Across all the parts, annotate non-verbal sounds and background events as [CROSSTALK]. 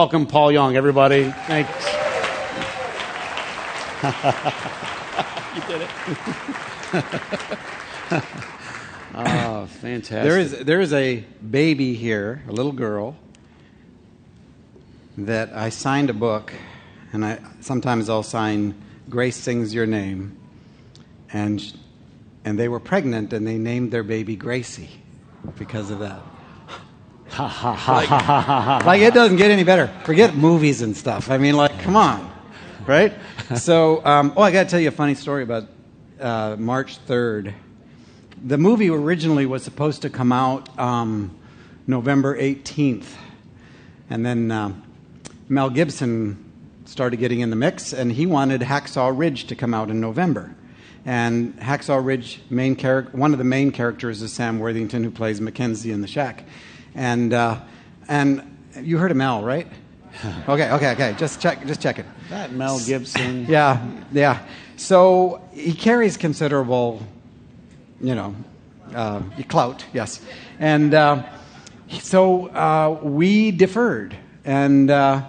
Welcome, Paul Young, everybody. Thanks. you did it. [LAUGHS] oh, fantastic. There is, there is a baby here, a little girl, that I signed a book, and I, sometimes I'll sign Grace Sings Your Name. And, and they were pregnant, and they named their baby Gracie because of that. Like, ha ha ha. ha. like it doesn't get any better. Forget movies and stuff. I mean, like, come on, right? [LAUGHS] So, um, oh, I got to tell you a funny story about uh, March third. The movie originally was supposed to come out um, November eighteenth, and then uh, Mel Gibson started getting in the mix, and he wanted Hacksaw Ridge to come out in November. And Hacksaw Ridge, main char- one of the main characters is Sam Worthington, who plays Mackenzie in The Shack. And, uh, and you heard of Mel, right? [LAUGHS] Okay, okay, okay. Just check, just check it. That Mel Gibson. [LAUGHS] Yeah, yeah. So he carries considerable, you know, uh, clout, yes. And uh, so uh, we deferred, and uh,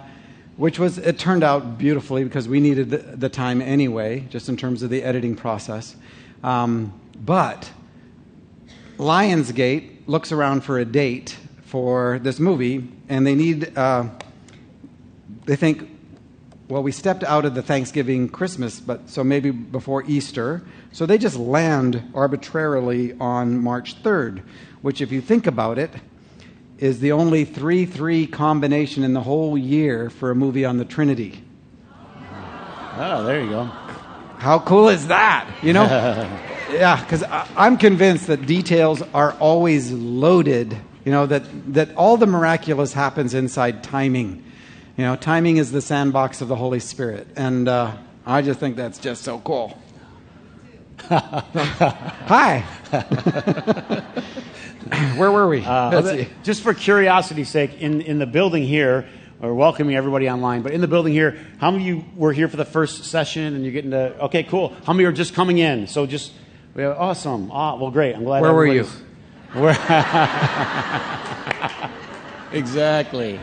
which was it turned out beautifully because we needed the, the time anyway, just in terms of the editing process. Um, but Lionsgate looks around for a date for this movie, and they need. Uh, they think, well, we stepped out of the Thanksgiving Christmas, but so maybe before Easter. So they just land arbitrarily on March 3rd, which, if you think about it, is the only 3 3 combination in the whole year for a movie on the Trinity. Oh, there you go. How cool is that? You know? [LAUGHS] yeah, because I'm convinced that details are always loaded. You know, that, that all the miraculous happens inside timing. You know, timing is the sandbox of the Holy Spirit. And uh, I just think that's just so cool. [LAUGHS] Hi. [LAUGHS] Where were we? Uh, Let's see. just for curiosity's sake, in, in the building here, we're welcoming everybody online, but in the building here, how many of you were here for the first session and you're getting to, okay, cool. How many are just coming in? So just, we have, awesome. Ah, well, great. I'm glad Where were you? [LAUGHS] exactly.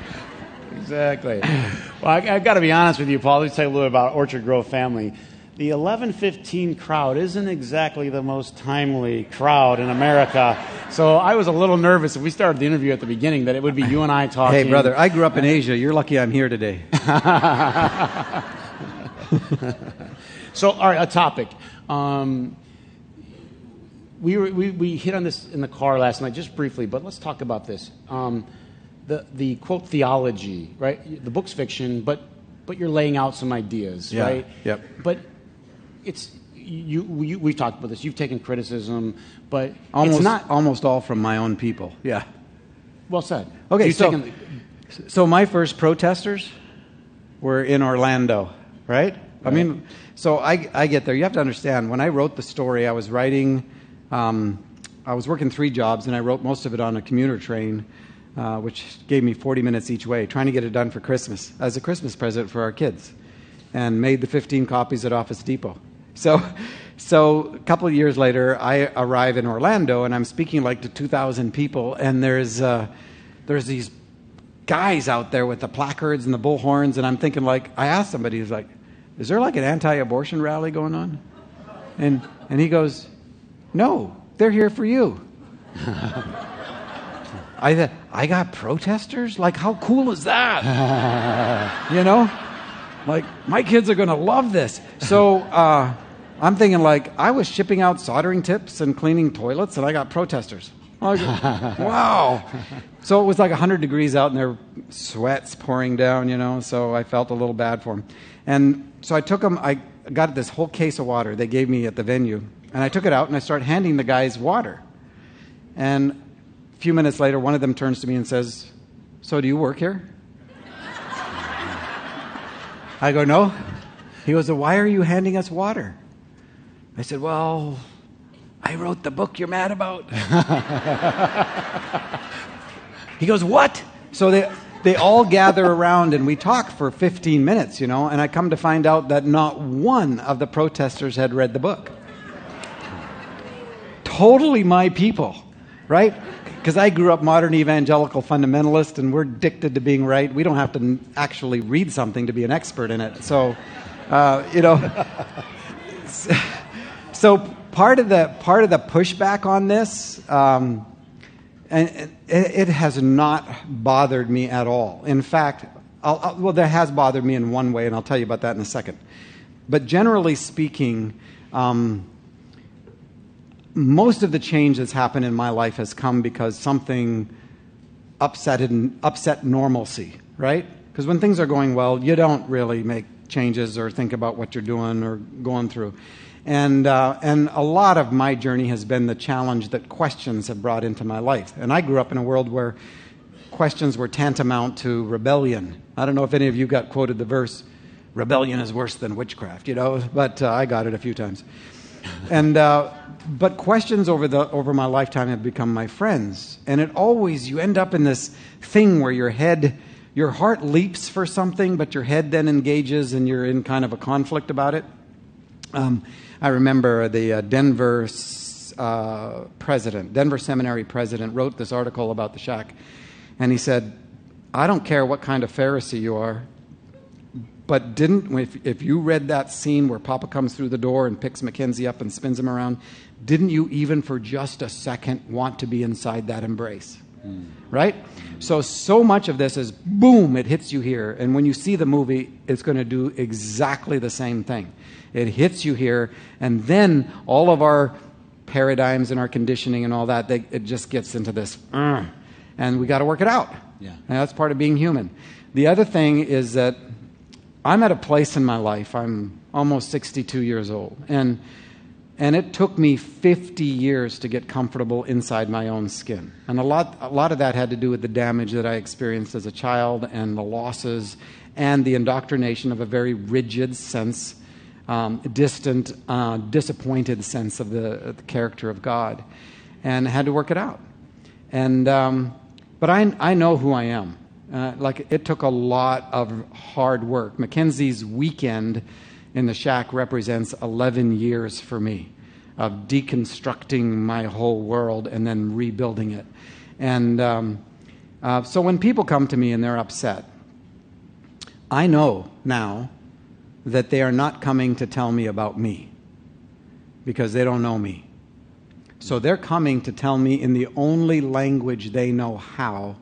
Exactly. Well, I, I've got to be honest with you, Paul. Let me tell you a little bit about Orchard Grove family. The 1115 crowd isn't exactly the most timely crowd in America. So I was a little nervous if we started the interview at the beginning that it would be you and I talking. Hey, brother, I grew up in Asia. You're lucky I'm here today. [LAUGHS] So, all right, a topic. Um, we, were, we, we hit on this in the car last night, just briefly, but let's talk about this. Um, the, the quote theology, right? The book's fiction, but, but you're laying out some ideas, Yeah, right? yep. But it's, you, you, we've talked about this. You've taken criticism, but Almost, it's not. almost all from my own people. Yeah. Well said. Okay, so, taken- so my first protesters were in Orlando, right? I mean, so I, I get there. You have to understand, when I wrote the story, I was writing, um, I was working three jobs, and I wrote most of it on a commuter train, uh, which gave me 40 minutes each way, trying to get it done for Christmas, as a Christmas present for our kids, and made the 15 copies at Office Depot. [LAUGHS] So, so a couple of years later, I arrive in Orlando, and I'm speaking like to 2,000 people, and there's, uh, there's these guys out there with the placards and the bullhorns, and I'm thinking like, I asked somebody, he's like, is there like an anti-abortion rally going on? And, and he goes, no, they're here for you. I thought, I got protesters? Like, how cool is that? [LAUGHS] you know? Like, my kids are going to love this. So uh, I'm thinking, like, I was shipping out soldering tips and cleaning toilets, and I got protesters. Go, [LAUGHS] wow. So it was like 100 degrees out, and their sweats pouring down, you know, so I felt a little bad for them. And so I took them, I got this whole case of water they gave me at the venue, and I took it out and I start handing the guys water. And a few minutes later, one of them turns to me and says, So do you work here? [LAUGHS] I go, No. He goes, "Then Why are you handing us water? I said, Well, I wrote the book you're mad about. [LAUGHS] he goes, What? So they, they all gather around and we talk for 15 minutes, you know, and I come to find out that not one of the protesters had read the book. Totally my people, right? because I grew up modern evangelical fundamentalist, and we're addicted to being right. We don't have to actually read something to be an expert in it. So, uh, you know, [LAUGHS] so part of the part of the pushback on this, um, and it, it, has not bothered me at all. In fact, I'll, I'll, well, that has bothered me in one way, and I'll tell you about that in a second. But generally speaking. Um, most of the change that's happened in my life has come because something upset, upset normalcy, right? Because when things are going well, you don't really make changes or think about what you're doing or going through. And, uh, and a lot of my journey has been the challenge that questions have brought into my life. And I grew up in a world where questions were tantamount to rebellion. I don't know if any of you got quoted the verse, rebellion is worse than witchcraft, you know, but uh, I got it a few times. And, uh, but questions over, the, over my lifetime have become my friends. And it always, you end up in this thing where your head, your heart leaps for something, but your head then engages and you're in kind of a conflict about it. Um, I remember the uh, Denver uh, president, Denver Seminary president, wrote this article about the shack. And he said, I don't care what kind of Pharisee you are, but didn't, if, if you read that scene where Papa comes through the door and picks Mackenzie up and spins him around, didn't you even for just a second want to be inside that embrace? Mm. Right? So, so much of this is boom, it hits you here. And when you see the movie, it's going to do exactly the same thing. It hits you here, and then all of our paradigms and our conditioning and all that, they, it just gets into this, uh, and we got to work it out. Yeah. And that's part of being human. The other thing is that I'm at a place in my life, I'm almost 62 years old, and, and it took me 50 years to get comfortable inside my own skin. And a lot, a lot of that had to do with the damage that I experienced as a child and the losses and the indoctrination of a very rigid sense, um, distant, uh, disappointed sense of the, the, character of God, and had to work it out. And, um, but I, I know who I am. Uh, like it took a lot of hard work. Mackenzie's weekend in the shack represents 11 years for me of deconstructing my whole world and then rebuilding it. And um, uh, so when people come to me and they're upset, I know now that they are not coming to tell me about me because they don't know me. So they're coming to tell me in the only language they know how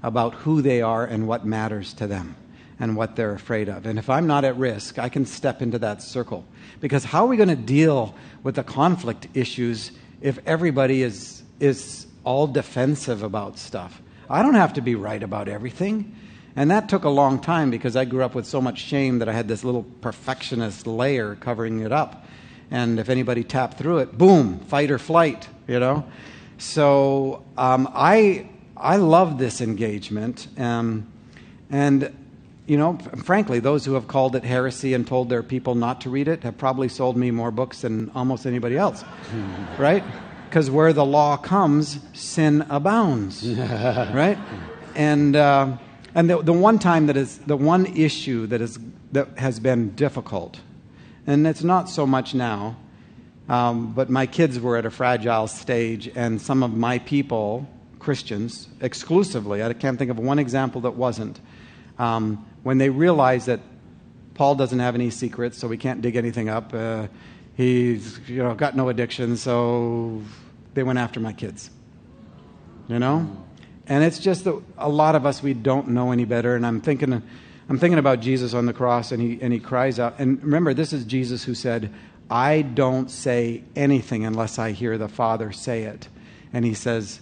about who they are and what matters to them and what they're afraid of. And if I'm not at risk, I can step into that circle. Because how are we going to deal with the conflict issues if everybody is, is all defensive about stuff? I don't have to be right about everything. And that took a long time because I grew up with so much shame that I had this little perfectionist layer covering it up. And if anybody tapped through it, boom, fight or flight, you know? So um, I I love this engagement. Um, and, you know, frankly, those who have called it heresy and told their people not to read it have probably sold me more books than almost anybody else, [LAUGHS] right? Because where the law comes, sin abounds, [LAUGHS] right? And, uh, and the, the one time that is, the one issue that, is, that has been difficult, and it's not so much now, um, but my kids were at a fragile stage, and some of my people, Christians exclusively, I can't think of one example that wasn't, um, when they realized that Paul doesn't have any secrets, so we can't dig anything up. Uh, he's you know got no addiction, so they went after my kids. You know, and it's just that a lot of us we don't know any better. And I'm thinking, I'm thinking about Jesus on the cross, and he and he cries out. And remember, this is Jesus who said, "I don't say anything unless I hear the Father say it." And he says,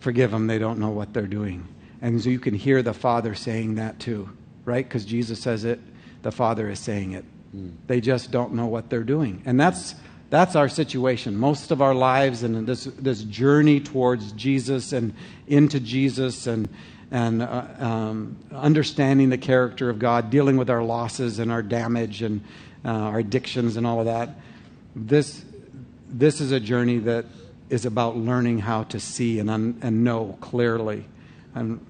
Forgive them, they don't know what they're doing. And so you can hear the Father saying that too, right? Because Jesus says it, the Father is saying it. Mm. They just don't know what they're doing. And that's, that's our situation. Most of our lives and this, this journey towards Jesus and into Jesus and, and uh, um, understanding the character of God, dealing with our losses and our damage and uh, our addictions and all of that. This, this is a journey that is about learning how to see and, un, and know clearly. And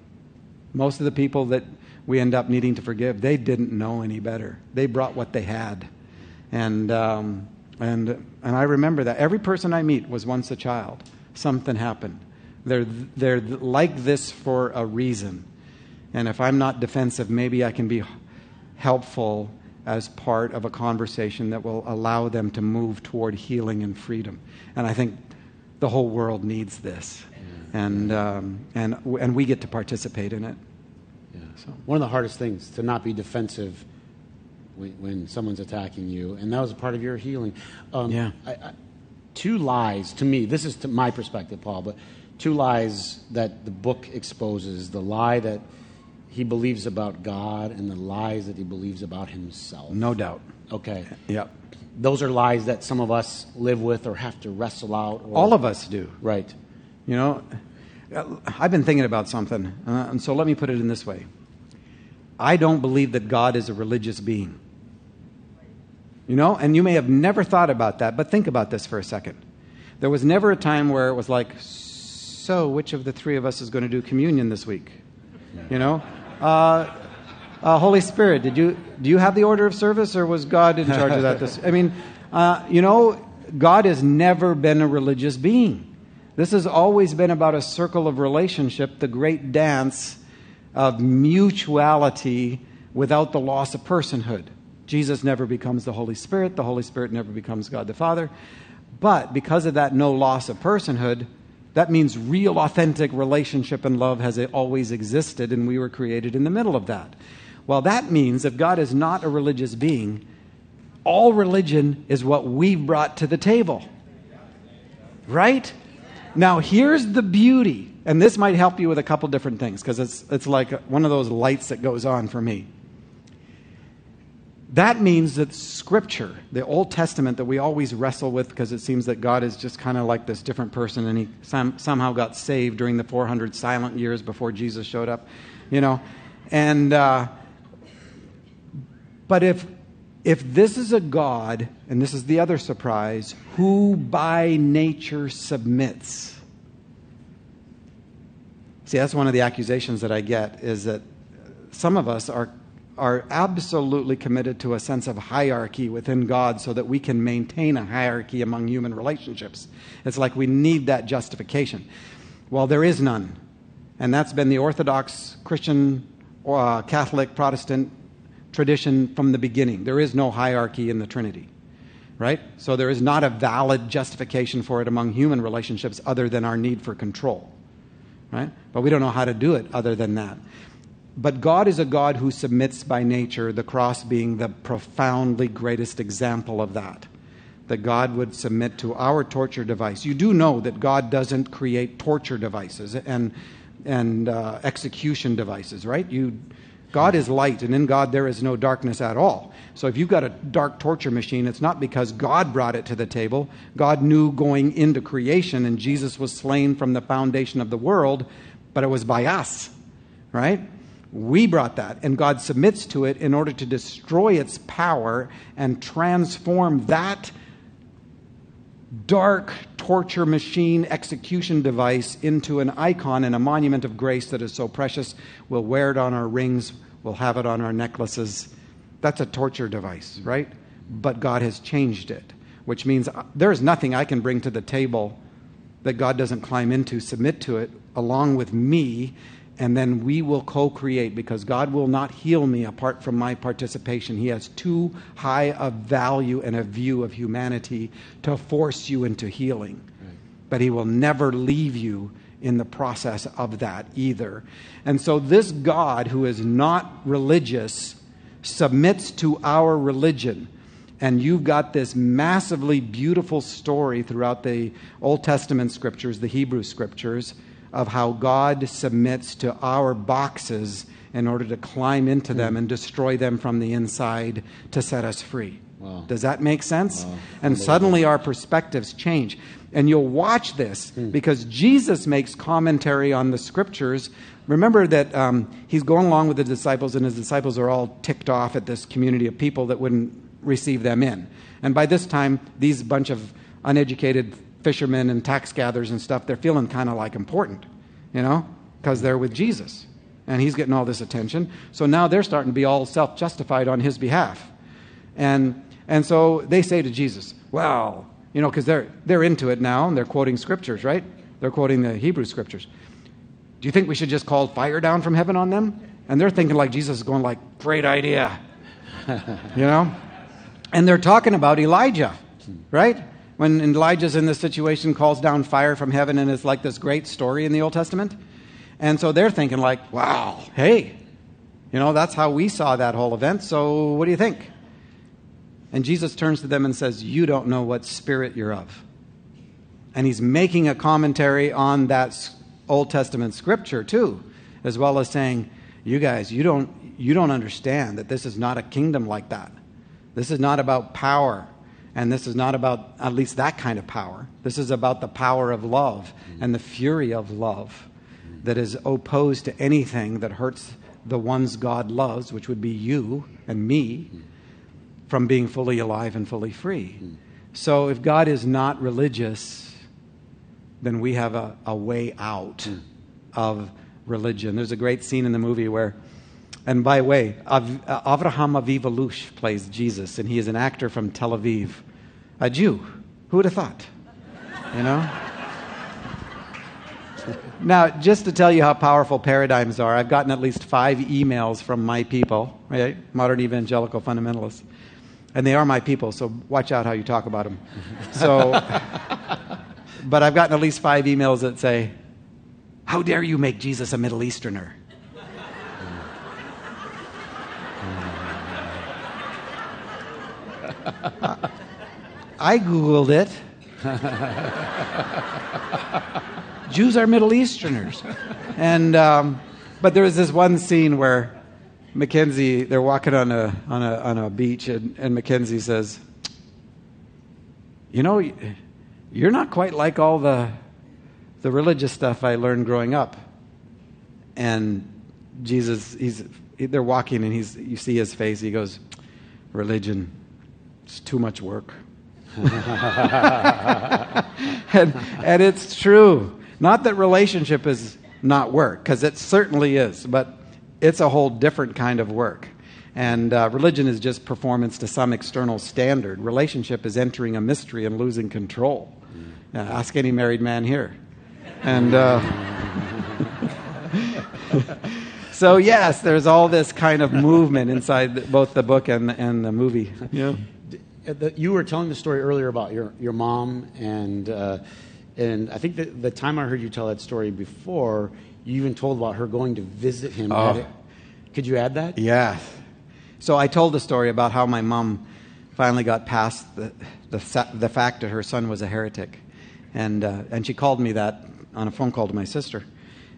most of the people that we end up needing to forgive, they didn't know any better. They brought what they had. And, um, and, and I remember that. Every person I meet was once a child. Something happened. They're, they're like this for a reason. And if I'm not defensive, maybe I can be helpful as part of a conversation that will allow them to move toward healing and freedom. And I think the whole world needs this. And, um, and, and we get to participate in it. Yeah. So one of the hardest things to not be defensive when, when someone's attacking you, and that was a part of your healing. Um, Yeah. I, I, two lies to me. This is to my perspective, Paul, but two lies that the book exposes: the lie that he believes about God, and the lies that he believes about himself. No doubt. Okay. Yep. Those are lies that some of us live with or have to wrestle out. Or, All of us do. right. You know, I've been thinking about something, uh, and so let me put it in this way. I don't believe that God is a religious being. You know, and you may have never thought about that, but think about this for a second. There was never a time where it was like, so which of the three of us is going to do communion this week? You know? Uh, uh, Holy Spirit, did you, do you have the order of service, or was God in charge of that? This, I mean, uh, you know, God has never been a religious being. This has always been about a circle of relationship, the great dance of mutuality without the loss of personhood. Jesus never becomes the Holy Spirit, the Holy Spirit never becomes God the Father. But because of that no loss of personhood, that means real, authentic relationship and love has always existed, and we were created in the middle of that. Well, that means if God is not a religious being, all religion is what we've brought to the table. Right? Now, here's the beauty, and this might help you with a couple different things because it's, it's like one of those lights that goes on for me. That means that Scripture, the Old Testament that we always wrestle with because it seems that God is just kind of like this different person and he some, somehow got saved during the 400 silent years before Jesus showed up, you know. And, uh, but if, if this is a God, and this is the other surprise, who by nature submits. See, that's one of the accusations that I get is that some of us are are absolutely committed to a sense of hierarchy within God so that we can maintain a hierarchy among human relationships. It's like we need that justification. Well, there is none. And that's been the Orthodox Christian, uh, Catholic, Protestant tradition from the beginning. There is no hierarchy in the Trinity, right? So there is not a valid justification for it among human relationships other than our need for control, right? But we don't know how to do it other than that. But God is a God who submits by nature, the cross being the profoundly greatest example of that. That God would submit to our torture device. You do know that God doesn't create torture devices and, and uh, execution devices, right? You, God is light, and in God there is no darkness at all. So if you've got a dark torture machine, it's not because God brought it to the table. God knew going into creation, and Jesus was slain from the foundation of the world, but it was by us, right? We brought that, and God submits to it in order to destroy its power and transform that dark torture machine execution device into an icon and a monument of grace that is so precious. We'll wear it on our rings, we'll have it on our necklaces. That's a torture device, right? But God has changed it, which means uh, there's nothing I can bring to the table that God doesn't climb into, submit to it along with me, and then we will co create because God will not heal me apart from my participation. He has too high a value and a view of humanity to force you into healing. Right. But He will never leave you in the process of that either. And so, this God who is not religious submits to our religion. And you've got this massively beautiful story throughout the Old Testament scriptures, the Hebrew scriptures of how God submits to our boxes in order to climb into them and destroy them from the inside to set us free. Wow. Does that make sense? Wow. And suddenly our perspectives change. And you'll watch this mm. because Jesus makes commentary on the scriptures. Remember that um, he's going along with the disciples, and his disciples are all ticked off at this community of people that wouldn't receive them in. And by this time, these bunch of uneducated fishermen and tax gatherers and stuff, they're feeling kind of like important, you know, because they're with Jesus. And he's getting all this attention. So now they're starting to be all self justified on his behalf. And, and so they say to Jesus, well, you know, because they're, they're into it now and they're quoting scriptures, right? They're quoting the Hebrew scriptures. Do you think we should just call fire down from heaven on them? And they're thinking like Jesus is going like, great idea. [LAUGHS] you know? And they're talking about Elijah, right? When Elijah's in this situation, calls down fire from heaven, and it's like this great story in the Old Testament. And so they're thinking like, wow, hey, you know, that's how we saw that whole event. So what do you think? And Jesus turns to them and says, You don't know what spirit you're of. And he's making a commentary on that Old Testament scripture too, as well as saying, You guys, you don't, you don't understand that this is not a kingdom like that. This is not about power. And this is not about at least that kind of power. This is about the power of love and the fury of love that is opposed to anything that hurts the ones God loves, which would be you and me, from being fully alive and fully free. So if God is not religious, then we have a, a way out of religion. There's a great scene in the movie where, and by the way, Av- uh, Avraham Aviv plays Jesus, and he is an actor from Tel Aviv, a Jew. Who would have thought? You know? [LAUGHS] Now, just to tell you how powerful paradigms are, I've gotten at least five emails from my people, right? Modern evangelical fundamentalists. And they are my people, so watch out how you talk about them. So, [LAUGHS] but I've gotten at least five emails that say, How dare you make Jesus a Middle Easterner? [LAUGHS] I Googled it. [LAUGHS] Jews are Middle Easterners. And, um, but there was this one scene where Mackenzie, they're walking on a, on a, on a beach, and, and Mackenzie says, You know, you're not quite like all the, the religious stuff I learned growing up. And Jesus, he's, they're walking, and he's, you see his face. He goes, Religion, it's too much work. [LAUGHS] and, and it's true. Not that relationship is not work, because it certainly is, but it's a whole different kind of work. And uh, religion is just performance to some external standard. Relationship is entering a mystery and losing control. Mm. Uh, ask any married man here. And uh, [LAUGHS] so, yes, there's all this kind of movement inside both the book and, and the movie. Yeah. You were telling the story earlier about your, your mom and uh, and I think that the time I heard you tell that story before, you even told about her going to visit him. Oh. Could you add that? Yeah. So I told the story about how my mom finally got past the, the, the fact that her son was a heretic. And, uh, and she called me that on a phone call to my sister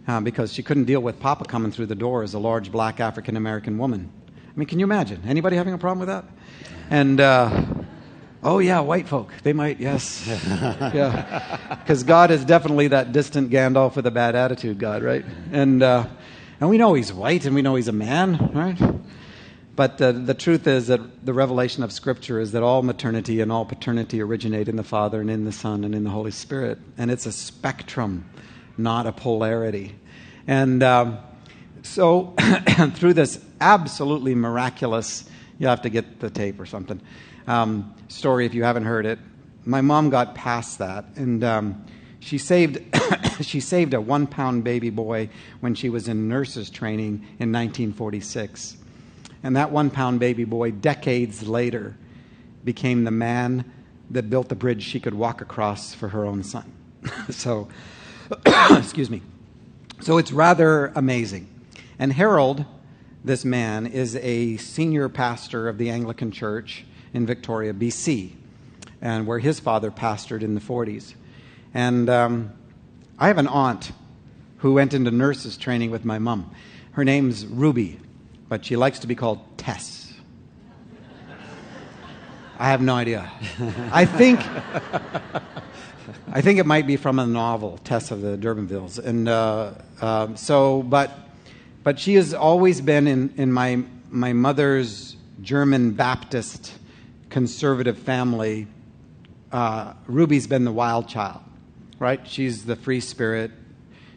uh, because she couldn't deal with Papa coming through the door as a large black African American woman. I mean, can you imagine? Anybody having a problem with that? And uh, Oh, yeah, white folk. They might, yes. [LAUGHS] yeah. Because God is definitely that distant Gandalf with a bad attitude, God, right? And, uh, and we know he's white and we know he's a man, right? But uh, the truth is that the revelation of Scripture is that all maternity and all paternity originate in the Father and in the Son and in the Holy Spirit. And it's a spectrum, not a polarity. And um, so, [COUGHS] through this absolutely miraculous, you have to get the tape or something um, story if you haven't heard it. My mom got past that, and um, she saved [COUGHS] she saved a one pound baby boy when she was in nurses training in 1946, and that one pound baby boy decades later became the man that built the bridge she could walk across for her own son. [COUGHS] so, [COUGHS] excuse me. So it's rather amazing. And Harold, this man, is a senior pastor of the Anglican Church in Victoria, BC, and where his father pastored in the 40s. And um, I have an aunt who went into nurses training with my mom. Her name's Ruby, but she likes to be called Tess. I have no idea. I think I think it might be from a novel, Tess of the D'Urbervilles. And uh, uh, so, but but she has always been in, in my my mother's German Baptist conservative family, uh, Ruby's been the wild child, right? She's the free spirit.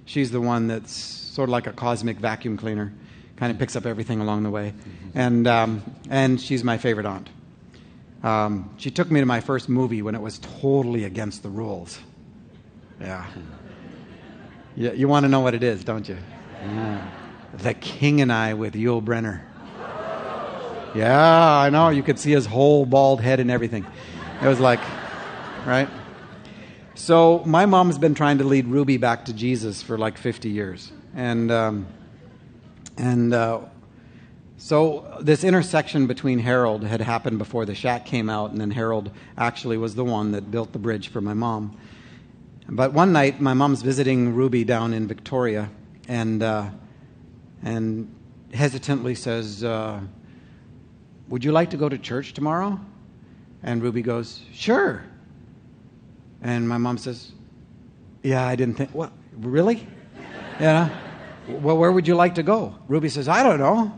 She's the one that's sort of like a cosmic vacuum cleaner, kind of picks up everything along the way. Mm-hmm. And, um, and she's my favorite aunt. Um, she took me to my first movie when it was totally against the rules. Yeah. You, you want to know what it is, don't you? Yeah. The King and I with Yul Brynner. Yeah, I know. You could see his whole bald head and everything. It was like, right? So my mom's been trying to lead Ruby back to Jesus for like 50 years, and um, and uh, so this intersection between Harold had happened before the shack came out, and then Harold actually was the one that built the bridge for my mom. But one night, my mom's visiting Ruby down in Victoria, and uh, and hesitantly says, uh, "Would you like to go to church tomorrow?" And Ruby goes, "Sure." And my mom says, Yeah, I didn't think, what, really? Yeah. Well, where would you like to go? Ruby says, I don't know.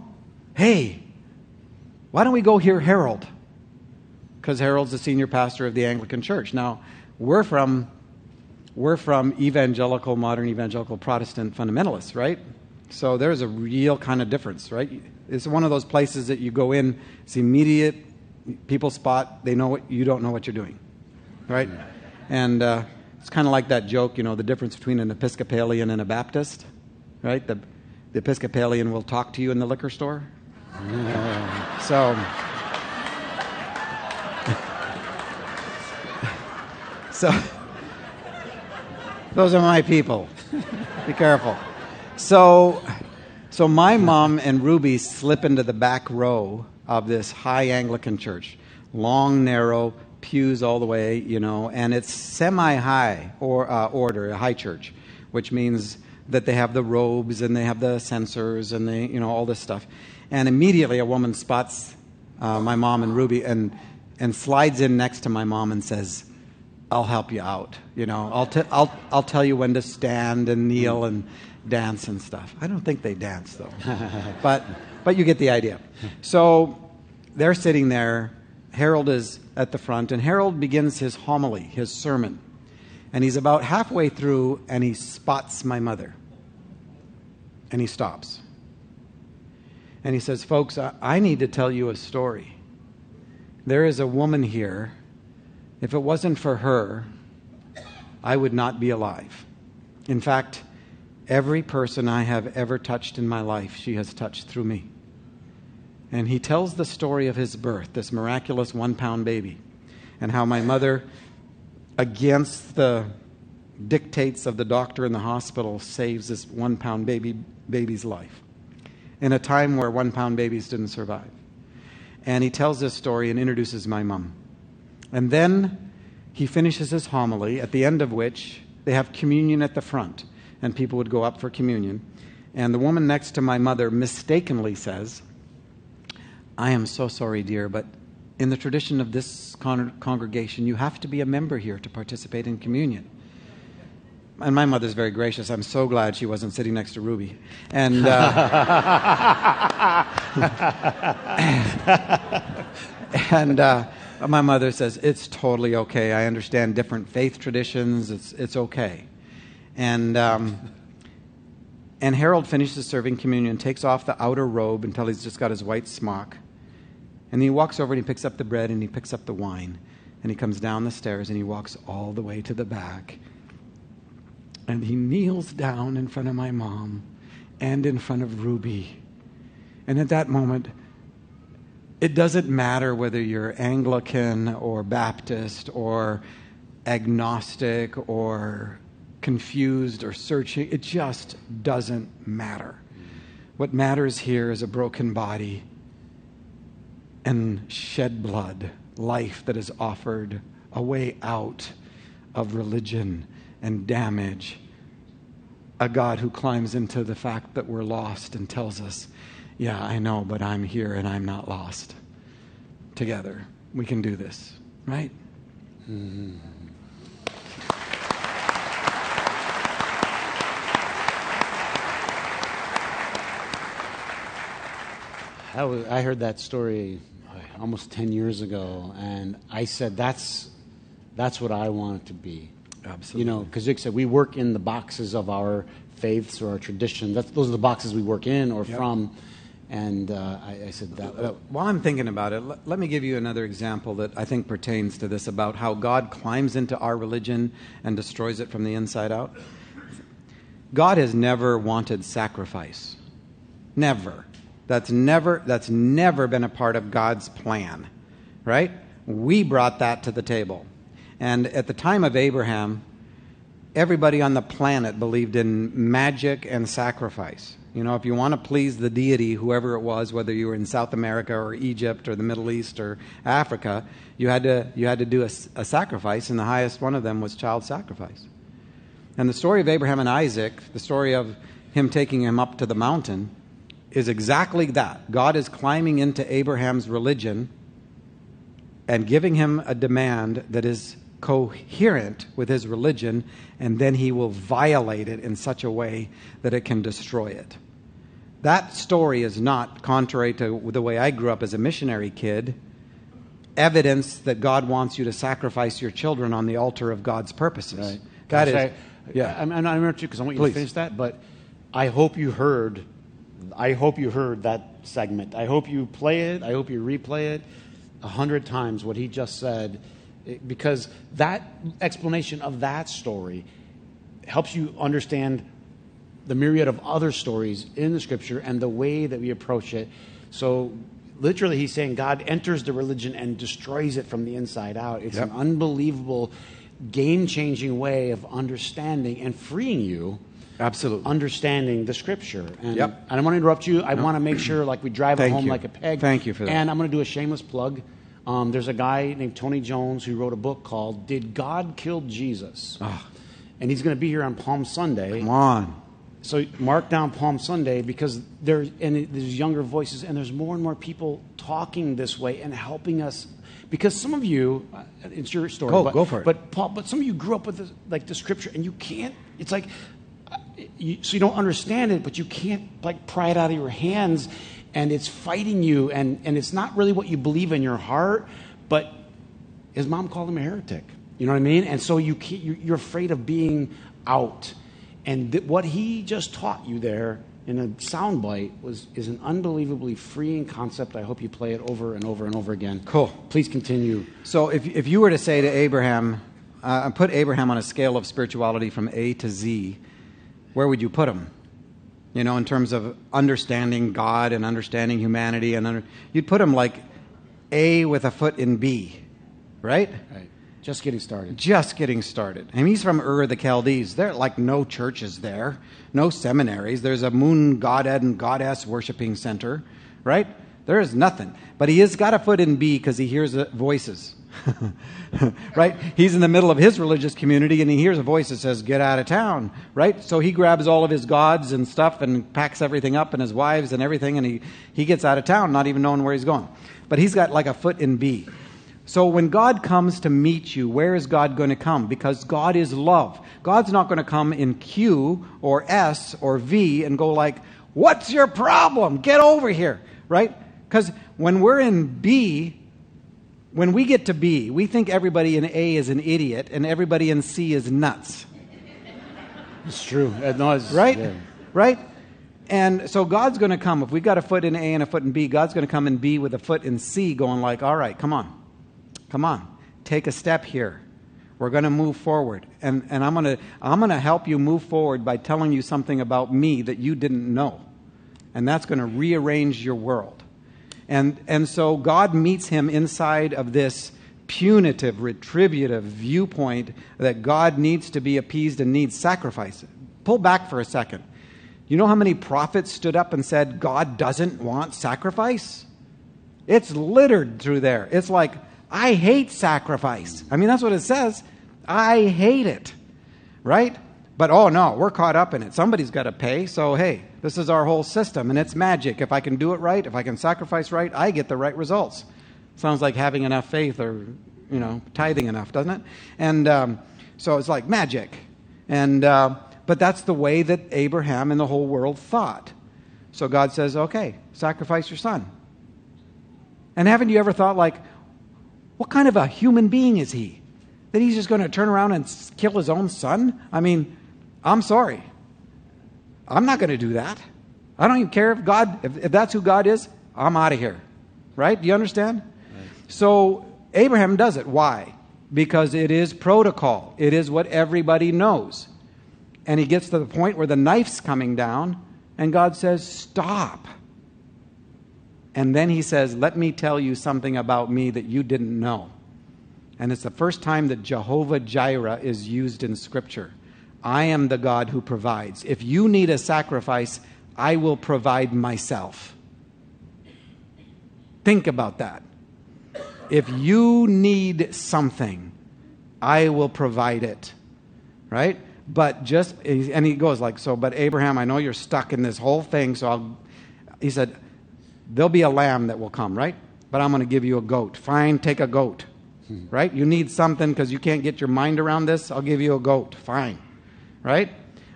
Hey, why don't we go hear Harold? Because Harold's the senior pastor of the Anglican Church. Now, we're from we're from evangelical, modern evangelical Protestant fundamentalists, right? So there's a real kind of difference, right? It's one of those places that you go in, it's immediate, people spot, they know what you don't know what you're doing, right? And uh, it's kind of like that joke, you know, the difference between an Episcopalian and a Baptist, right? The, the Episcopalian will talk to you in the liquor store. [LAUGHS] so, [LAUGHS] so, those are my people. Be careful. So, so my mom and Ruby slip into the back row of this high Anglican church, long, narrow, pews all the way, you know, and it's semi high or uh, order, a high church, which means that they have the robes and they have the censers and they, you know, all this stuff. And immediately a woman spots uh, my mom and Ruby and, and slides in next to my mom and says, I'll help you out. You know, I'll, t- I'll, I'll tell you when to stand and kneel and dance and stuff. I don't think they dance though, [LAUGHS] but, but you get the idea. So they're sitting there Harold is at the front, and Harold begins his homily, his sermon. And he's about halfway through, and he spots my mother. And he stops. And he says, Folks, I, I need to tell you a story. There is a woman here. If it wasn't for her, I would not be alive. In fact, every person I have ever touched in my life, she has touched through me. And he tells the story of his birth, this miraculous one pound baby, and how my mother, against the dictates of the doctor in the hospital, saves this one pound baby, baby's life in a time where one pound babies didn't survive. And he tells this story and introduces my mom. And then he finishes his homily, at the end of which they have communion at the front, and people would go up for communion. And the woman next to my mother mistakenly says, I am so sorry, dear, but in the tradition of this con- congregation, you have to be a member here to participate in communion. And my mother's very gracious. I'm so glad she wasn't sitting next to Ruby. And, uh, [LAUGHS] and uh, my mother says, It's totally okay. I understand different faith traditions. It's, it's okay. And um, and Harold finishes serving communion, takes off the outer robe until he's just got his white smock. And he walks over and he picks up the bread and he picks up the wine. And he comes down the stairs and he walks all the way to the back. And he kneels down in front of my mom and in front of Ruby. And at that moment, it doesn't matter whether you're Anglican or Baptist or agnostic or confused or searching. It just doesn't matter. What matters here is a broken body and shed blood, life that is offered, a way out of religion and damage. A God who climbs into the fact that we're lost and tells us, Yeah, I know, but I'm here and I'm not lost. Together, we can do this, right? Mm-hmm. Was, I heard that story uh, almost 10 years ago, and I said, that's, that's what I want it to be. Absolutely. You know, because Rick said we work in the boxes of our faiths or our traditions. That's, those are the boxes we work in or yep. from. And uh, I, I, said that. Uh, while I'm thinking about it, let, let, me give you another example that I think pertains to this about how God climbs into our religion and destroys it from the inside out. God has never wanted sacrifice. Never. That's never that's never been a part of God's plan. Right? We brought that to the table. And at the time of Abraham, everybody on the planet believed in magic and sacrifice. You know, if you want to please the deity, whoever it was, whether you were in South America or Egypt or the Middle East or Africa, you had to, you had to do a, a sacrifice, and the highest one of them was child sacrifice. And the story of Abraham and Isaac, the story of him taking him up to the mountain, is exactly that. God is climbing into Abraham's religion and giving him a demand that is coherent with his religion, and then he will violate it in such a way that it can destroy it. That story is not, contrary to the way I grew up as a missionary kid, evidence that God wants you to sacrifice your children on the altar of God's purposes. Right. That is, say- yeah. I'm, I'm not interrupting you because I want you Please. to finish that, but I hope you heard. I hope you heard that segment. I hope you play it. I hope you replay it a hundred times. What he just said, eh, because that explanation of that story helps you understand the myriad of other stories in the scripture and the way that we approach it. So, literally, he's saying God enters the religion and destroys it from the inside out. It's Yep. an unbelievable, game changing way of understanding and freeing you. Absolutely. Understanding the scripture. And Yep. I want to interrupt you. I want to make sure, like, we drive it home you. like a peg. Thank you for that. And I'm going to do a shameless plug. Um, there's a guy named Tony Jones who wrote a book called Did God Kill Jesus? Ah. And he's going to be here on Palm Sunday. Come on. So mark down Palm Sunday because there's and there's younger voices and there's more and more people talking this way and helping us. Because some of you, uh, it's your story. Go- but, go for it. But Paul, but some of you grew up with this, like the scripture and you can't. It's like you, so you don't understand it, but you can't like pry it out of your hands, and it's fighting you, and and it's not really what you believe in your heart, but his mom called him a heretic. You know what I mean? And so you can't, you- you're afraid of being out. And th- what he just taught you there in a soundbite was is an unbelievably freeing concept. I hope you play it over and over and over again. Cool. Please continue. So if, if you were to say to Abraham, uh, put Abraham on a scale of spirituality from A to Z, where would you put him? You know, in terms of understanding God and understanding humanity, and under, you'd put him like A with a foot in B, right? Right. Just getting started. Just getting started. And he's from Ur of the Chaldees. There are like no churches there, no seminaries. There's a moon godhead and goddess worshiping center, right? There is nothing. But he has got a foot in B because he hears voices. [LAUGHS] right? He's in the middle of his religious community and he hears a voice that says, Get out of town, right? So he grabs all of his gods and stuff and packs everything up and his wives and everything and he, he gets out of town, not even knowing where he's going. But he's got like a foot in B. So when God comes to meet you, where is God going to come? Because God is love. God's not going to come in Q or S or V and go like, "What's your problem? Get over here." Right? Cuz when we're in B, when we get to B, we think everybody in A is an idiot and everybody in C is nuts. It's true. Uh, no, it's- Right? yeah. Right? And so God's going to come. If we got a foot in A and a foot in B, God's going to come in B with a foot in C, going like, all right, come on. Come on. Take a step here. We're going to move forward. And, and I'm going to I'm going to help you move forward by telling you something about me that you didn't know. And that's going to rearrange your world. And, and so God meets him inside of this punitive, retributive viewpoint that God needs to be appeased and needs sacrifice. Pull back for a second. You know how many prophets stood up and said, God doesn't want sacrifice? It's littered through there. It's like, I hate sacrifice. I mean, that's what it says. I hate it. Right? But oh no, we're caught up in it. Somebody's got to pay. So hey, this is our whole system and it's magic. If I can do it right, if I can sacrifice right, I get the right results. Sounds like having enough faith or, you know, tithing enough, doesn't it? And um, so it's like magic. And, uh, but that's the way that Abraham and the whole world thought. So God says, okay, sacrifice your son. And haven't you ever thought, like, what kind of a human being is he? That he's just going to turn around and kill his own son? I mean, I'm sorry. I'm not going to do that. I don't even care if God, if, if that's who God is, I'm out of here. Right? Do you understand? So Abraham does it. Why? Because it is protocol, it is what everybody knows. And he gets to the point where the knife's coming down, and God says, Stop. And then he says, Let me tell you something about me that you didn't know. And it's the first time that Jehovah Jireh is used in Scripture. I am the God who provides. If you need a sacrifice, I will provide myself. Think about that. If you need something, I will provide it. Right? But just, and he goes like, so, but Abraham, I know you're stuck in this whole thing, so I'll, he said, there'll be a lamb that will come, right? But I'm going to give you a goat. Fine, take a goat. Right? You need something because you can't get your mind around this. I'll give you a goat. Fine. Right?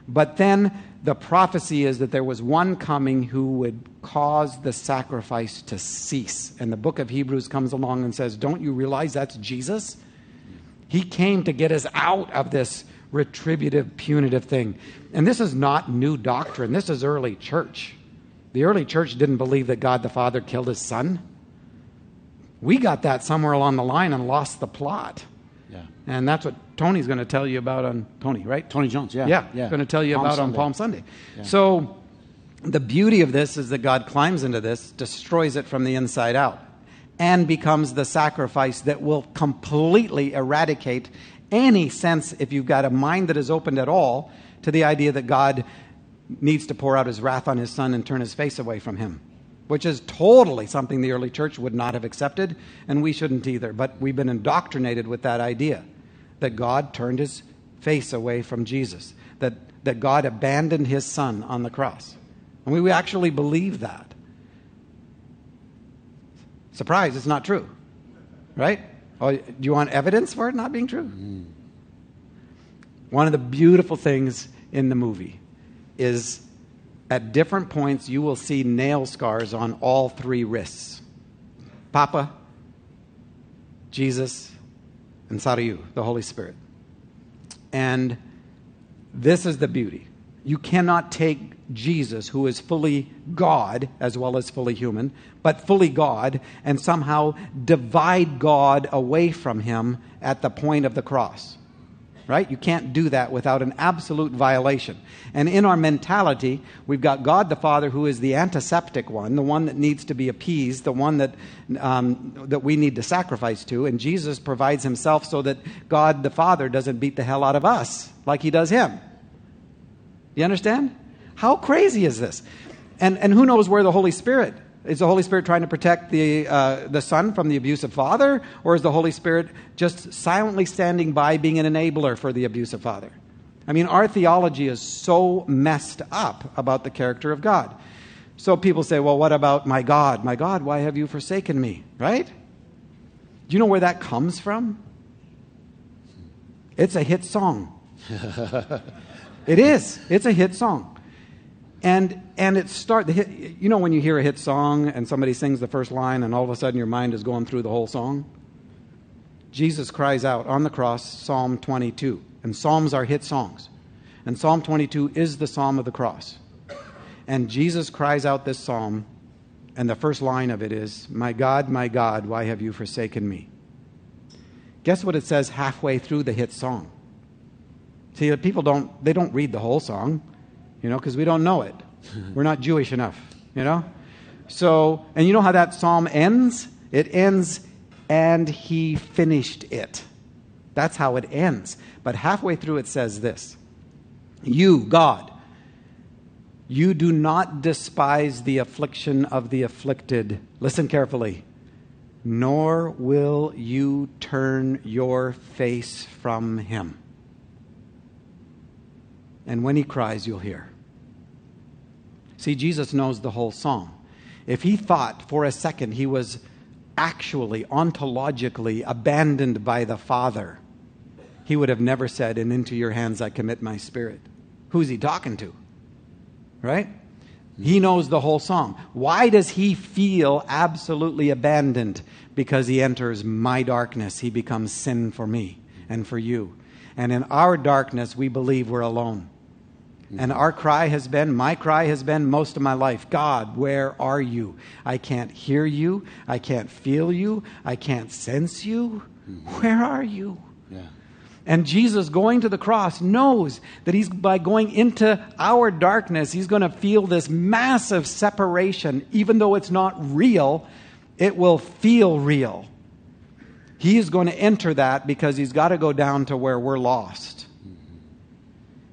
But then the prophecy is that there was one coming who would cause the sacrifice to cease. And the book of Hebrews comes along and says, Don't you realize that's Jesus? He came to get us out of this retributive, punitive thing. And this is not new doctrine, this is early church. The early church didn't believe that God the Father killed his son. We got that somewhere along the line and lost the plot. And that's what Tony's going to tell you about on Tony, right? Tony Jones, yeah. Yeah, yeah. going to tell you Palm about Sunday. on Palm Sunday. Yeah. So the beauty of this is that God climbs into this, destroys it from the inside out, and becomes the sacrifice that will completely eradicate any sense, if you've got a mind that is opened at all, to the idea that God needs to pour out his wrath on his son and turn his face away from him, which is totally something the early church would not have accepted, and we shouldn't either. But we've been indoctrinated with that idea that God turned his face away from Jesus, that, that God abandoned his son on the cross. And we, we actually believe that. Surprise, it's not true. Right? Oh, do you want evidence for it not being true? Mm. One of the beautiful things in the movie is at different points you will see nail scars on all three wrists Papa, Jesus, and Sarayu, the Holy Spirit. And this is the beauty. You cannot take Jesus, who is fully God as well as fully human, but fully God, and somehow divide God away from him at the point of the cross. Right? You can't do that without an absolute violation. And in our mentality, we've got God the Father, who is the antiseptic one, the one that needs to be appeased, the one that, um, that we need to sacrifice to. And Jesus provides himself so that God the Father doesn't beat the hell out of us like he does him. You understand? How crazy is this? And, and who knows where the Holy Spirit is the Holy Spirit trying to protect the, uh, the Son from the abusive father? Or is the Holy Spirit just silently standing by being an enabler for the abusive father? I mean, our theology is so messed up about the character of God. So people say, well, what about my God? My God, why have you forsaken me? Right? Do you know where that comes from? It's a hit song. [LAUGHS] it is. It's a hit song. And, and it start the hit, you know when you hear a hit song and somebody sings the first line and all of a sudden your mind is going through the whole song? Jesus cries out on the cross, Psalm 22. And Psalms are hit songs. And Psalm 22 is the Psalm of the cross. And Jesus cries out this psalm, and the first line of it is, My God, my God, why have you forsaken me? Guess what it says halfway through the hit song? See, people don't, they don't read the whole song you know, because we don't know it. We're not Jewish enough, you know? So, and you know how that psalm ends? It ends, and he finished it. That's how it ends. But halfway through it says this You, God, you do not despise the affliction of the afflicted. Listen carefully. Nor will you turn your face from him. And when he cries, you'll hear. See, Jesus knows the whole song. If he thought for a second he was actually, ontologically abandoned by the Father, he would have never said, And into your hands I commit my spirit. Who's he talking to? Right? He knows the whole song. Why does he feel absolutely abandoned? Because he enters my darkness. He becomes sin for me and for you. And in our darkness, we believe we're alone. And our cry has been, my cry has been most of my life God, where are you? I can't hear you. I can't feel you. I can't sense you. Mm-hmm. Where are you? Yeah. And Jesus going to the cross knows that he's by going into our darkness, he's going to feel this massive separation. Even though it's not real, it will feel real. He is going to enter that because he's got to go down to where we're lost.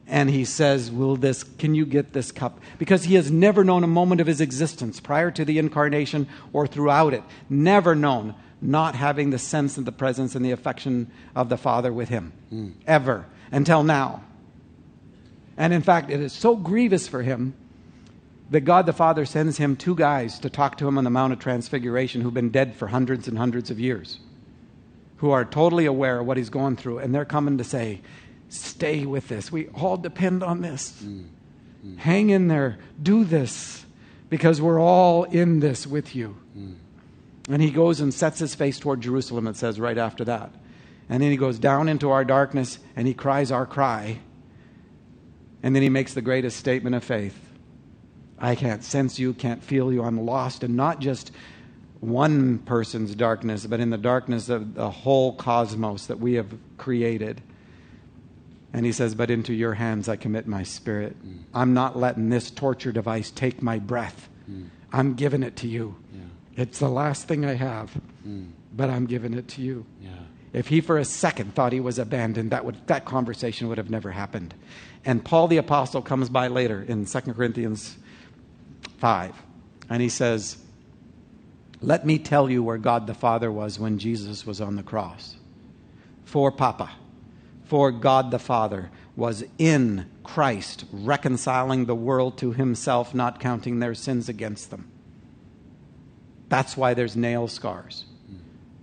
And he says, Will this, can you get this cup? Because he has never known a moment of his existence prior to the incarnation or throughout it. Never known not having the sense of the presence and the affection of the Father with him. Mm. Ever. Until now. And in fact, it is so grievous for him that God the Father sends him two guys to talk to him on the Mount of Transfiguration who've been dead for hundreds and hundreds of years, who are totally aware of what he's going through. And they're coming to say, Stay with this. We all depend on this. Mm. Mm. Hang in there. Do this because we're all in this with you. Mm. And he goes and sets his face toward Jerusalem, it says right after that. And then he goes down into our darkness and he cries our cry. And then he makes the greatest statement of faith I can't sense you, can't feel you, I'm lost. And not just one person's darkness, but in the darkness of the whole cosmos that we have created. And he says, But into your hands I commit my spirit. Mm. I'm not letting this torture device take my breath. Mm. I'm giving it to you. Yeah. It's the last thing I have, mm. but I'm giving it to you. Yeah. If he for a second thought he was abandoned, that, would, that conversation would have never happened. And Paul the Apostle comes by later in 2 Corinthians 5, and he says, Let me tell you where God the Father was when Jesus was on the cross. For Papa for God the Father was in Christ, reconciling the world to himself, not counting their sins against them. That's why there's nail scars.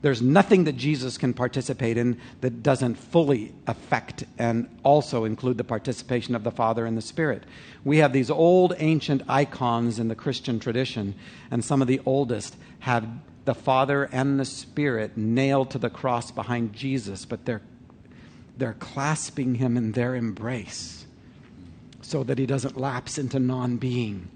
There's nothing that Jesus can participate in that doesn't fully affect and also include the participation of the Father and the Spirit. We have these old ancient icons in the Christian tradition, and some of the oldest have the Father and the Spirit nailed to the cross behind Jesus, but they're they're clasping him in their embrace so that he doesn't lapse into non being.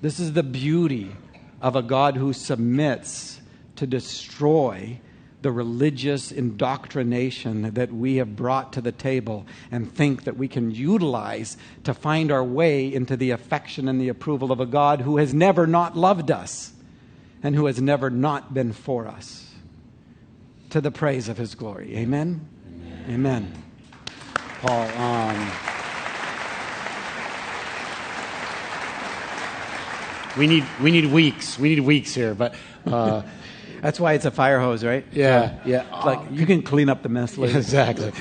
This is the beauty of a God who submits to destroy the religious indoctrination that we have brought to the table and think that we can utilize to find our way into the affection and the approval of a God who has never not loved us and who has never not been for us. To the praise of his glory. Amen. Amen. Paul, um, we need we need weeks. We need weeks here, but uh, [LAUGHS] that's why it's a fire hose, right? Yeah, so, yeah. Like um, you can clean up the mess later. [LAUGHS] Exactly. [LAUGHS]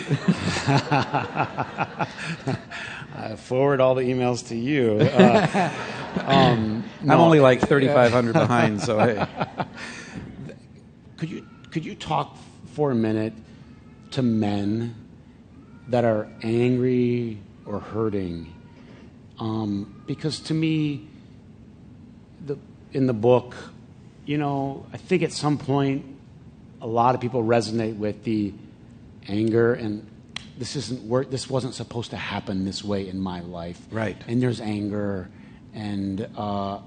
I forward all the emails to you. Uh, um, no. I'm only like 3,500 behind, so hey. Could you could you talk for a minute? To men that are angry or hurting. Um, because to me, the, in the book, you know, I think at some point a lot of people resonate with the anger and this isn't work this wasn't supposed to happen this way in my life right and there's anger and uh,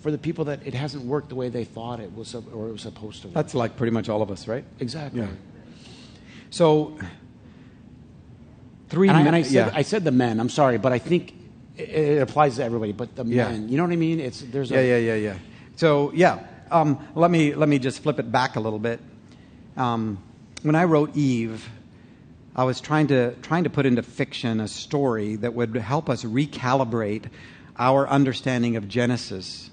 for the people that it hasn't worked the way they thought it was or it was supposed to work. that's like pretty much all of us right exactly yeah. So, three and I, and I, said, yeah. I said the men, I'm sorry, but I think it, it applies to everybody, but the yeah. men. You know what I mean? It's, there's yeah, a, yeah, yeah, yeah. So, yeah, um, let, me, let me just flip it back a little bit. Um, when I wrote Eve, I was trying to, trying to put into fiction a story that would help us recalibrate our understanding of Genesis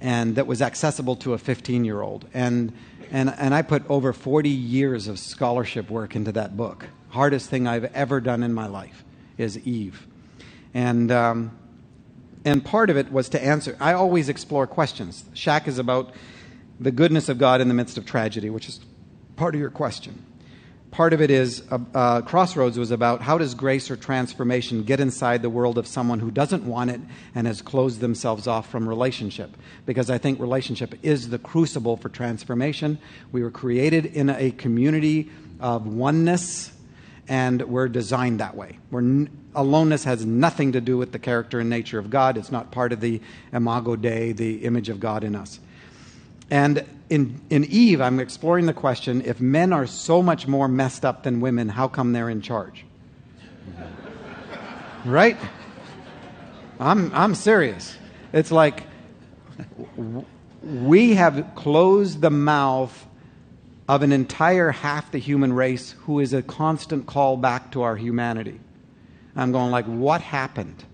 and that was accessible to a 15 year old. And and, and I put over 40 years of scholarship work into that book. Hardest thing I've ever done in my life is Eve. And, um, and part of it was to answer. I always explore questions. Shack is about the goodness of God in the midst of tragedy, which is part of your question part of it is uh, uh, Crossroads was about how does grace or transformation get inside the world of someone who doesn't want it and has closed themselves off from relationship? Because I think relationship is the crucible for transformation. We were created in a community of oneness, and we're designed that way. We're, aloneness has nothing to do with the character and nature of God. It's not part of the imago Dei, the image of God in us. And in, in Eve, I'm exploring the question if men are so much more messed up than women, how come they're in charge? [LAUGHS] right? I'm, I'm serious. It's like we have closed the mouth of an entire half the human race who is a constant call back to our humanity. I'm going like, what happened?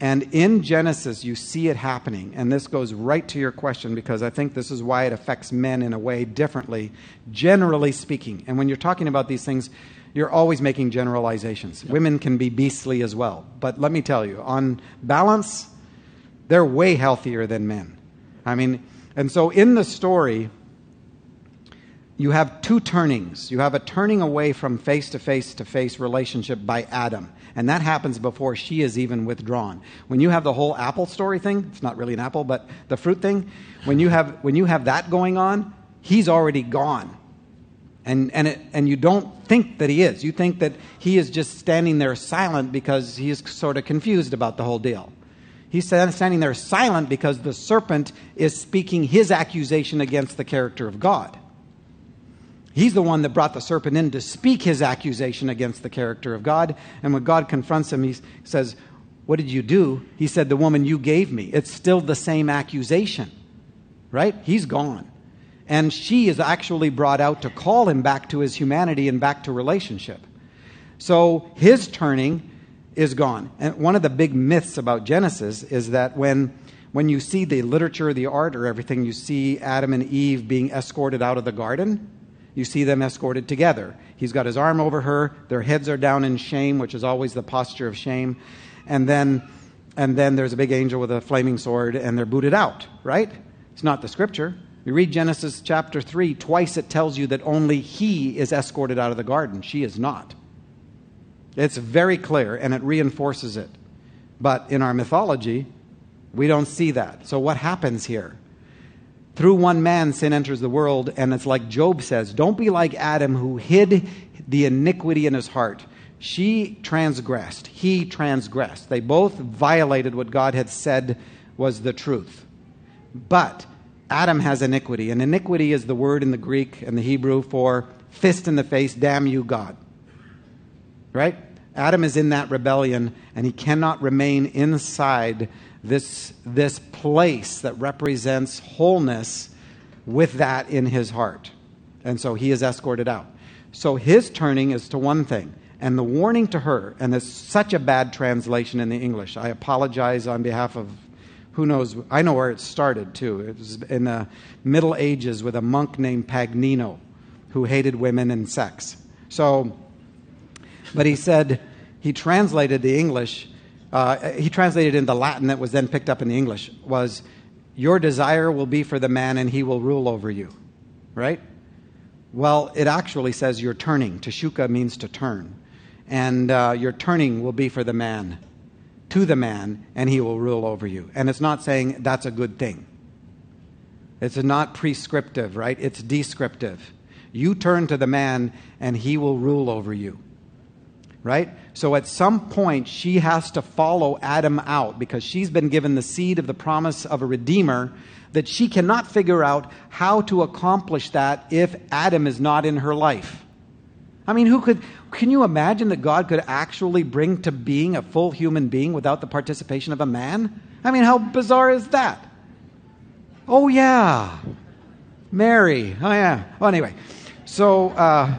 And in Genesis, you see it happening. And this goes right to your question because I think this is why it affects men in a way differently, generally speaking. And when you're talking about these things, you're always making generalizations. Yep. Women can be beastly as well. But let me tell you, on balance, they're way healthier than men. I mean, and so in the story, you have two turnings. You have a turning away from face to face to face relationship by Adam. And that happens before she is even withdrawn. When you have the whole apple story thing, it's not really an apple, but the fruit thing, when you have, when you have that going on, he's already gone. And, and, it, and you don't think that he is. You think that he is just standing there silent because he is sort of confused about the whole deal. He's standing there silent because the serpent is speaking his accusation against the character of God. He's the one that brought the serpent in to speak his accusation against the character of God. And when God confronts him, he says, What did you do? He said, The woman you gave me. It's still the same accusation, right? He's gone. And she is actually brought out to call him back to his humanity and back to relationship. So his turning is gone. And one of the big myths about Genesis is that when, when you see the literature, the art, or everything, you see Adam and Eve being escorted out of the garden, you see them escorted together. He's got his arm over her, their heads are down in shame, which is always the posture of shame. And then, and then there's a big angel with a flaming sword, and they're booted out, right? It's not the scripture. You read Genesis chapter 3, twice it tells you that only he is escorted out of the garden. She is not. It's very clear and it reinforces it. But in our mythology, we don't see that. So what happens here? Through one man, sin enters the world, and it's like Job says don't be like Adam who hid the iniquity in his heart. She transgressed, he transgressed. They both violated what God had said was the truth. But Adam has iniquity, and iniquity is the word in the Greek and the Hebrew for fist in the face, damn you, God. Right? Adam is in that rebellion, and he cannot remain inside this, this place that represents wholeness with that in his heart. And so he is escorted out. So his turning is to one thing. And the warning to her, and there's such a bad translation in the English. I apologize on behalf of who knows? I know where it started too. It was in the Middle Ages with a monk named Pagnino who hated women and sex. So, but he said, he translated the English, uh, he translated in the Latin that was then picked up in the English, was, Your desire will be for the man and he will rule over you. Right? Well, it actually says you're turning. Teshuka means to turn. And uh, your turning will be for the man to the man and he will rule over you. And it's not saying that's a good thing. It's not prescriptive, right? It's descriptive. You turn to the man and he will rule over you. Right? So at some point, she has to follow Adam out because she's been given the seed of the promise of a redeemer that she cannot figure out how to accomplish that if Adam is not in her life. I mean, who could, can you imagine that God could actually bring to being a full human being without the participation of a man? I mean, how bizarre is that? Oh, yeah. Mary. Oh, yeah. Well, anyway. So, uh,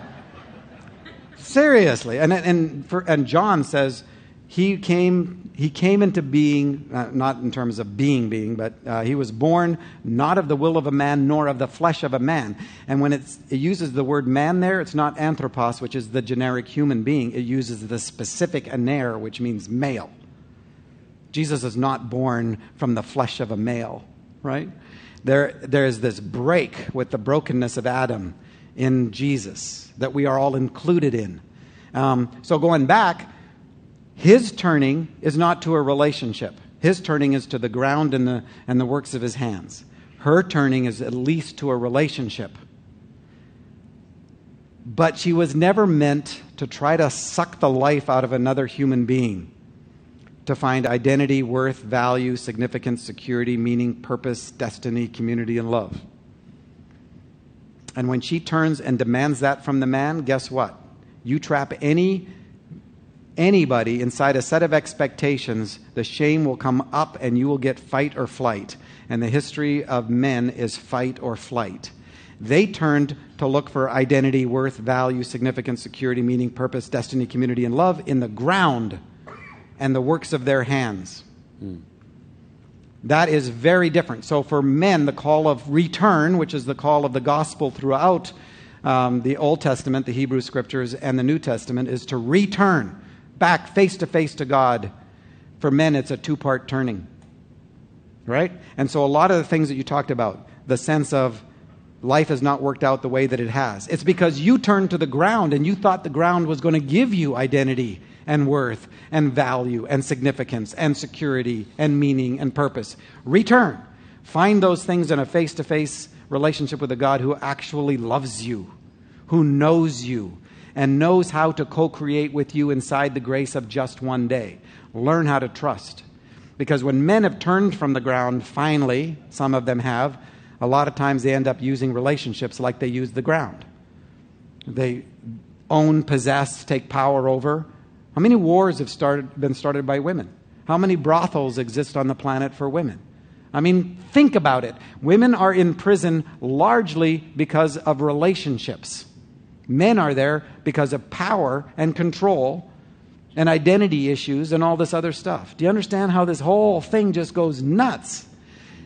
seriously. And, and, for, and John says, he came, he came into being, uh, not in terms of being being, but uh, he was born not of the will of a man, nor of the flesh of a man. And when it uses the word man there, it's not anthropos, which is the generic human being. It uses the specific aner, which means male. Jesus is not born from the flesh of a male, right? There, there is this break with the brokenness of Adam in Jesus that we are all included in. Um, so going back, his turning is not to a relationship. His turning is to the ground and the, and the works of his hands. Her turning is at least to a relationship. But she was never meant to try to suck the life out of another human being to find identity, worth, value, significance, security, meaning, purpose, destiny, community, and love. And when she turns and demands that from the man, guess what? You trap any anybody inside a set of expectations, the shame will come up and you will get fight or flight. And the history of men is fight or flight. They turned to look for identity, worth, value, significance, security, meaning, purpose, destiny, community, and love in the ground and the works of their hands. Mm. That is very different. So, for men, the call of return, which is the call of the gospel throughout um, the Old Testament, the Hebrew scriptures, and the New Testament, is to return back face to face to God. For men, it's a two part turning. Right? And so, a lot of the things that you talked about, the sense of life has not worked out the way that it has, it's because you turned to the ground and you thought the ground was going to give you identity and worth and value and significance and security and meaning and purpose. Return. Find those things in a face to face relationship with a God who actually loves you, who knows you, and knows how to co create with you inside the grace of just one day. Learn how to trust. Because when men have turned from the ground, finally, some of them have, a lot of times they end up using relationships like they use the ground. They own, possess, take power over, how many wars have started, been started by women? How many brothels exist on the planet for women? I mean, think about it. Women are in prison largely because of relationships. Men are there because of power and control and identity issues and all this other stuff. Do you understand how this whole thing just goes nuts?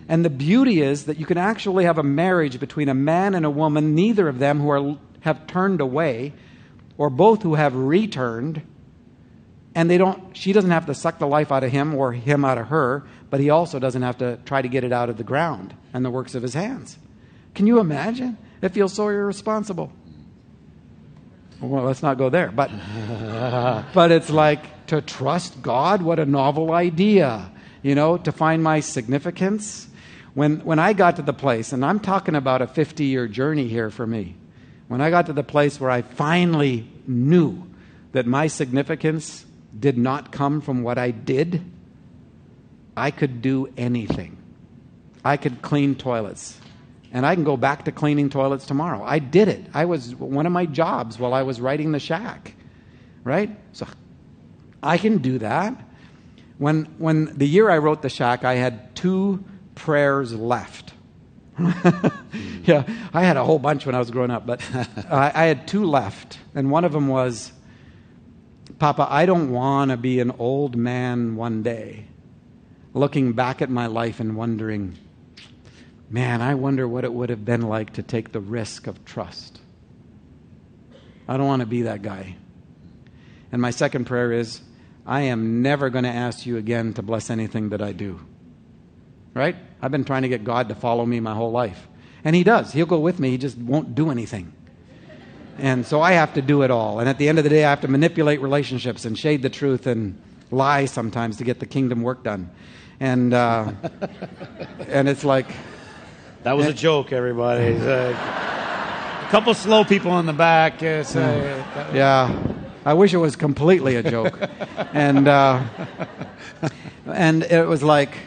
And the beauty is that you can actually have a marriage between a man and a woman, neither of them who are, have turned away, or both who have returned, and they don't she doesn't have to suck the life out of him or him out of her but he also doesn't have to try to get it out of the ground and the works of his hands. Can you imagine? It feels so irresponsible. Well let's not go there but [LAUGHS] but it's like to trust god what a novel idea you know to find my significance. When when i got to the place and i'm talking about a 50 year journey here for me when i got to the place where i finally knew that my significance did not come from what I did, I could do anything. I could clean toilets. And I can go back to cleaning toilets tomorrow. I did it. I was one of my jobs while I was writing the shack. Right? So I can do that. When when the year I wrote the shack, I had two prayers left. [LAUGHS] yeah, I had a whole bunch when I was growing up, but [LAUGHS] I, I had two left. And one of them was Papa, I don't want to be an old man one day looking back at my life and wondering, man, I wonder what it would have been like to take the risk of trust. I don't want to be that guy. And my second prayer is, I am never going to ask you again to bless anything that I do. Right? I've been trying to get God to follow me my whole life. And He does. He'll go with me, He just won't do anything. And so I have to do it all. And at the end of the day, I have to manipulate relationships and shade the truth and lie sometimes to get the kingdom work done. And, uh, and it's like. That was a joke, everybody. Uh, a couple slow people in the back. Uh, say, yeah. I wish it was completely a joke. and, uh, and it was like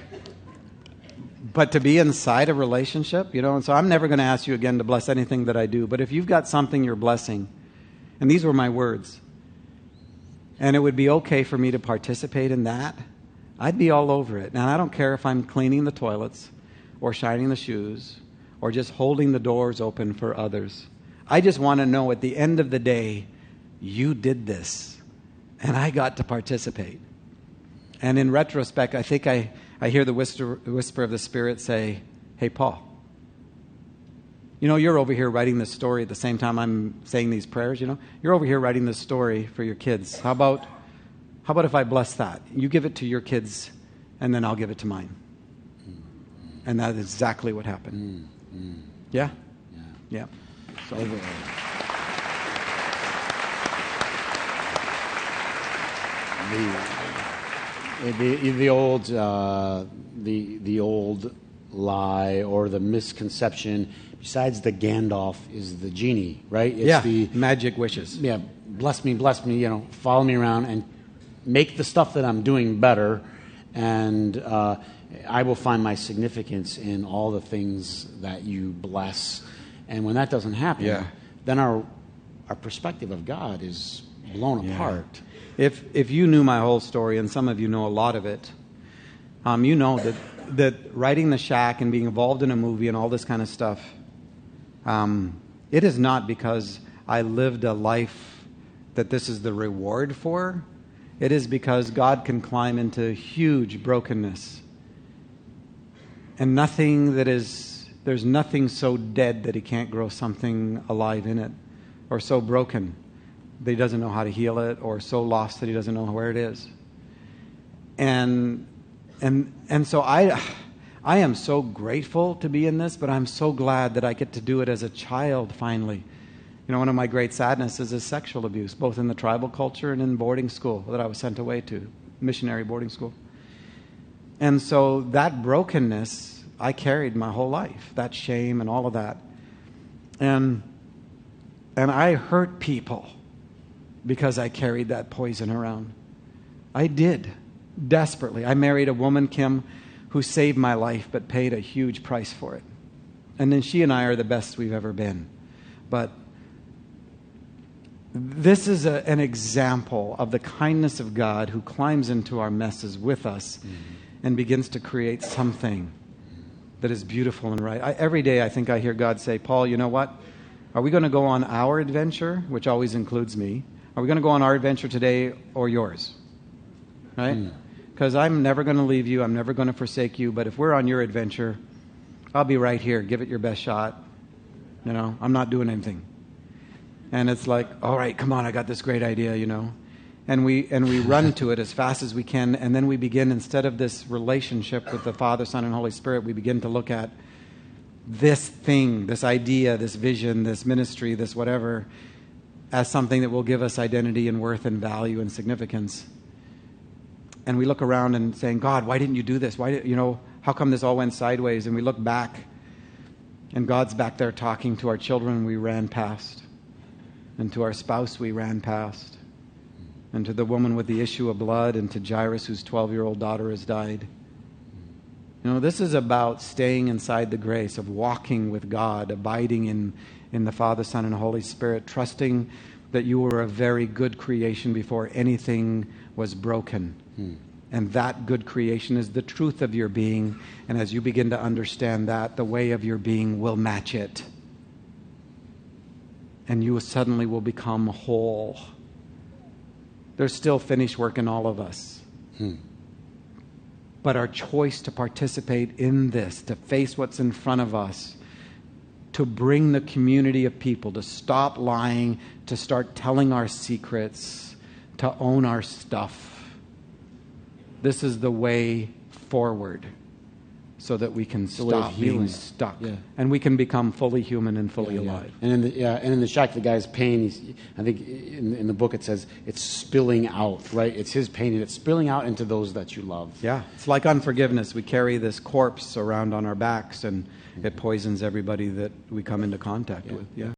but to be inside a relationship, you know, and so I'm never going to ask you again to bless anything that I do. But if you've got something you're blessing, and these were my words, and it would be okay for me to participate in that, I'd be all over it. Now, I don't care if I'm cleaning the toilets or shining the shoes or just holding the doors open for others. I just want to know at the end of the day, you did this, and I got to participate. And in retrospect, I think I I hear the whisper, whisper of the Spirit say, Hey, Paul. You know, you're over here writing this story at the same time I'm saying these prayers, you know? You're over here writing this story for your kids. How about, how about if I bless that? You give it to your kids, and then I'll give it to mine. And that is exactly what happened. Mm, Yeah? Yeah. yeah. So, the, the old uh, the the old lie or the misconception besides the Gandalf is the genie, right? It's yeah, the magic wishes. Yeah, bless me, bless me. You know, follow me around and make the stuff that I'm doing better, and uh, I will find my significance in all the things that you bless. And when that doesn't happen, Yeah. then our, our perspective of God is blown Yeah. apart. If if you knew my whole story, and some of you know a lot of it, um, you know that that writing the shack and being involved in a movie and all this kind of stuff, um, it is not because I lived a life that this is the reward for. It is because God can climb into huge brokenness, and nothing that is there's nothing so dead that He can't grow something alive in it, or so broken that he doesn't know how to heal it or so lost that he doesn't know where it is. And and and so i i am so grateful to be in this but i'm so glad that i get to do it as a child finally. You know one of my great sadnesses is sexual abuse both in the tribal culture and in boarding school that i was sent away to missionary boarding school. And so that brokenness i carried my whole life that shame and all of that. And and i hurt people because I carried that poison around. I did, desperately. I married a woman, Kim, who saved my life but paid a huge price for it. And then she and I are the best we've ever been. But this is a, an example of the kindness of God who climbs into our messes with us mm-hmm. and begins to create something that is beautiful and right. I, every day I think I hear God say, Paul, you know what? Are we going to go on our adventure, which always includes me? Are we going to go on our adventure today or yours? Right? Hmm. Because I'm never going to leave you. I'm never going to forsake you. But if we're on your adventure, I'll be right here. Give it your best shot. You know, I'm not doing anything. And it's like, all right, come on, I got this great idea, you know. And we and we [LAUGHS] run to it as fast as we can, and then we begin instead of this relationship with the Father, Son, and Holy Spirit, we begin to look at this thing, this idea, this vision, this ministry, this whatever, as something that will give us identity and worth and value and significance. And we look around and saying, God, why didn't you do this? Why did, you know, how come this all went sideways? And we look back, and God's back there talking to our children we ran past, and to our spouse we ran past, and to the woman with the issue of blood, and to Jairus, whose 12 year old daughter has died. You know, this is about staying inside the grace of walking with God, abiding in, in the Father, Son, and Holy Spirit, trusting that you were a very good creation before anything was broken. Hmm. And that good creation is the truth of your being. And as you begin to understand that, the way of your being will match it. And you suddenly will become whole. There's still finished work in all of us. Hmm. But our choice to participate in this, to face what's in front of us, to bring the community of people to stop lying, to start telling our secrets, to own our stuff. This is the way forward so that we can stop being stuck Yeah. and we can become fully human and fully Yeah, yeah. alive. And in the yeah, and in the shack, the guy's pain. He's, I think in, in the book it says it's spilling out. Right? It's his pain, and it's spilling out into those that you love. Yeah, it's like unforgiveness. We carry this corpse around on our backs and it poisons everybody that we come into contact with. Yeah.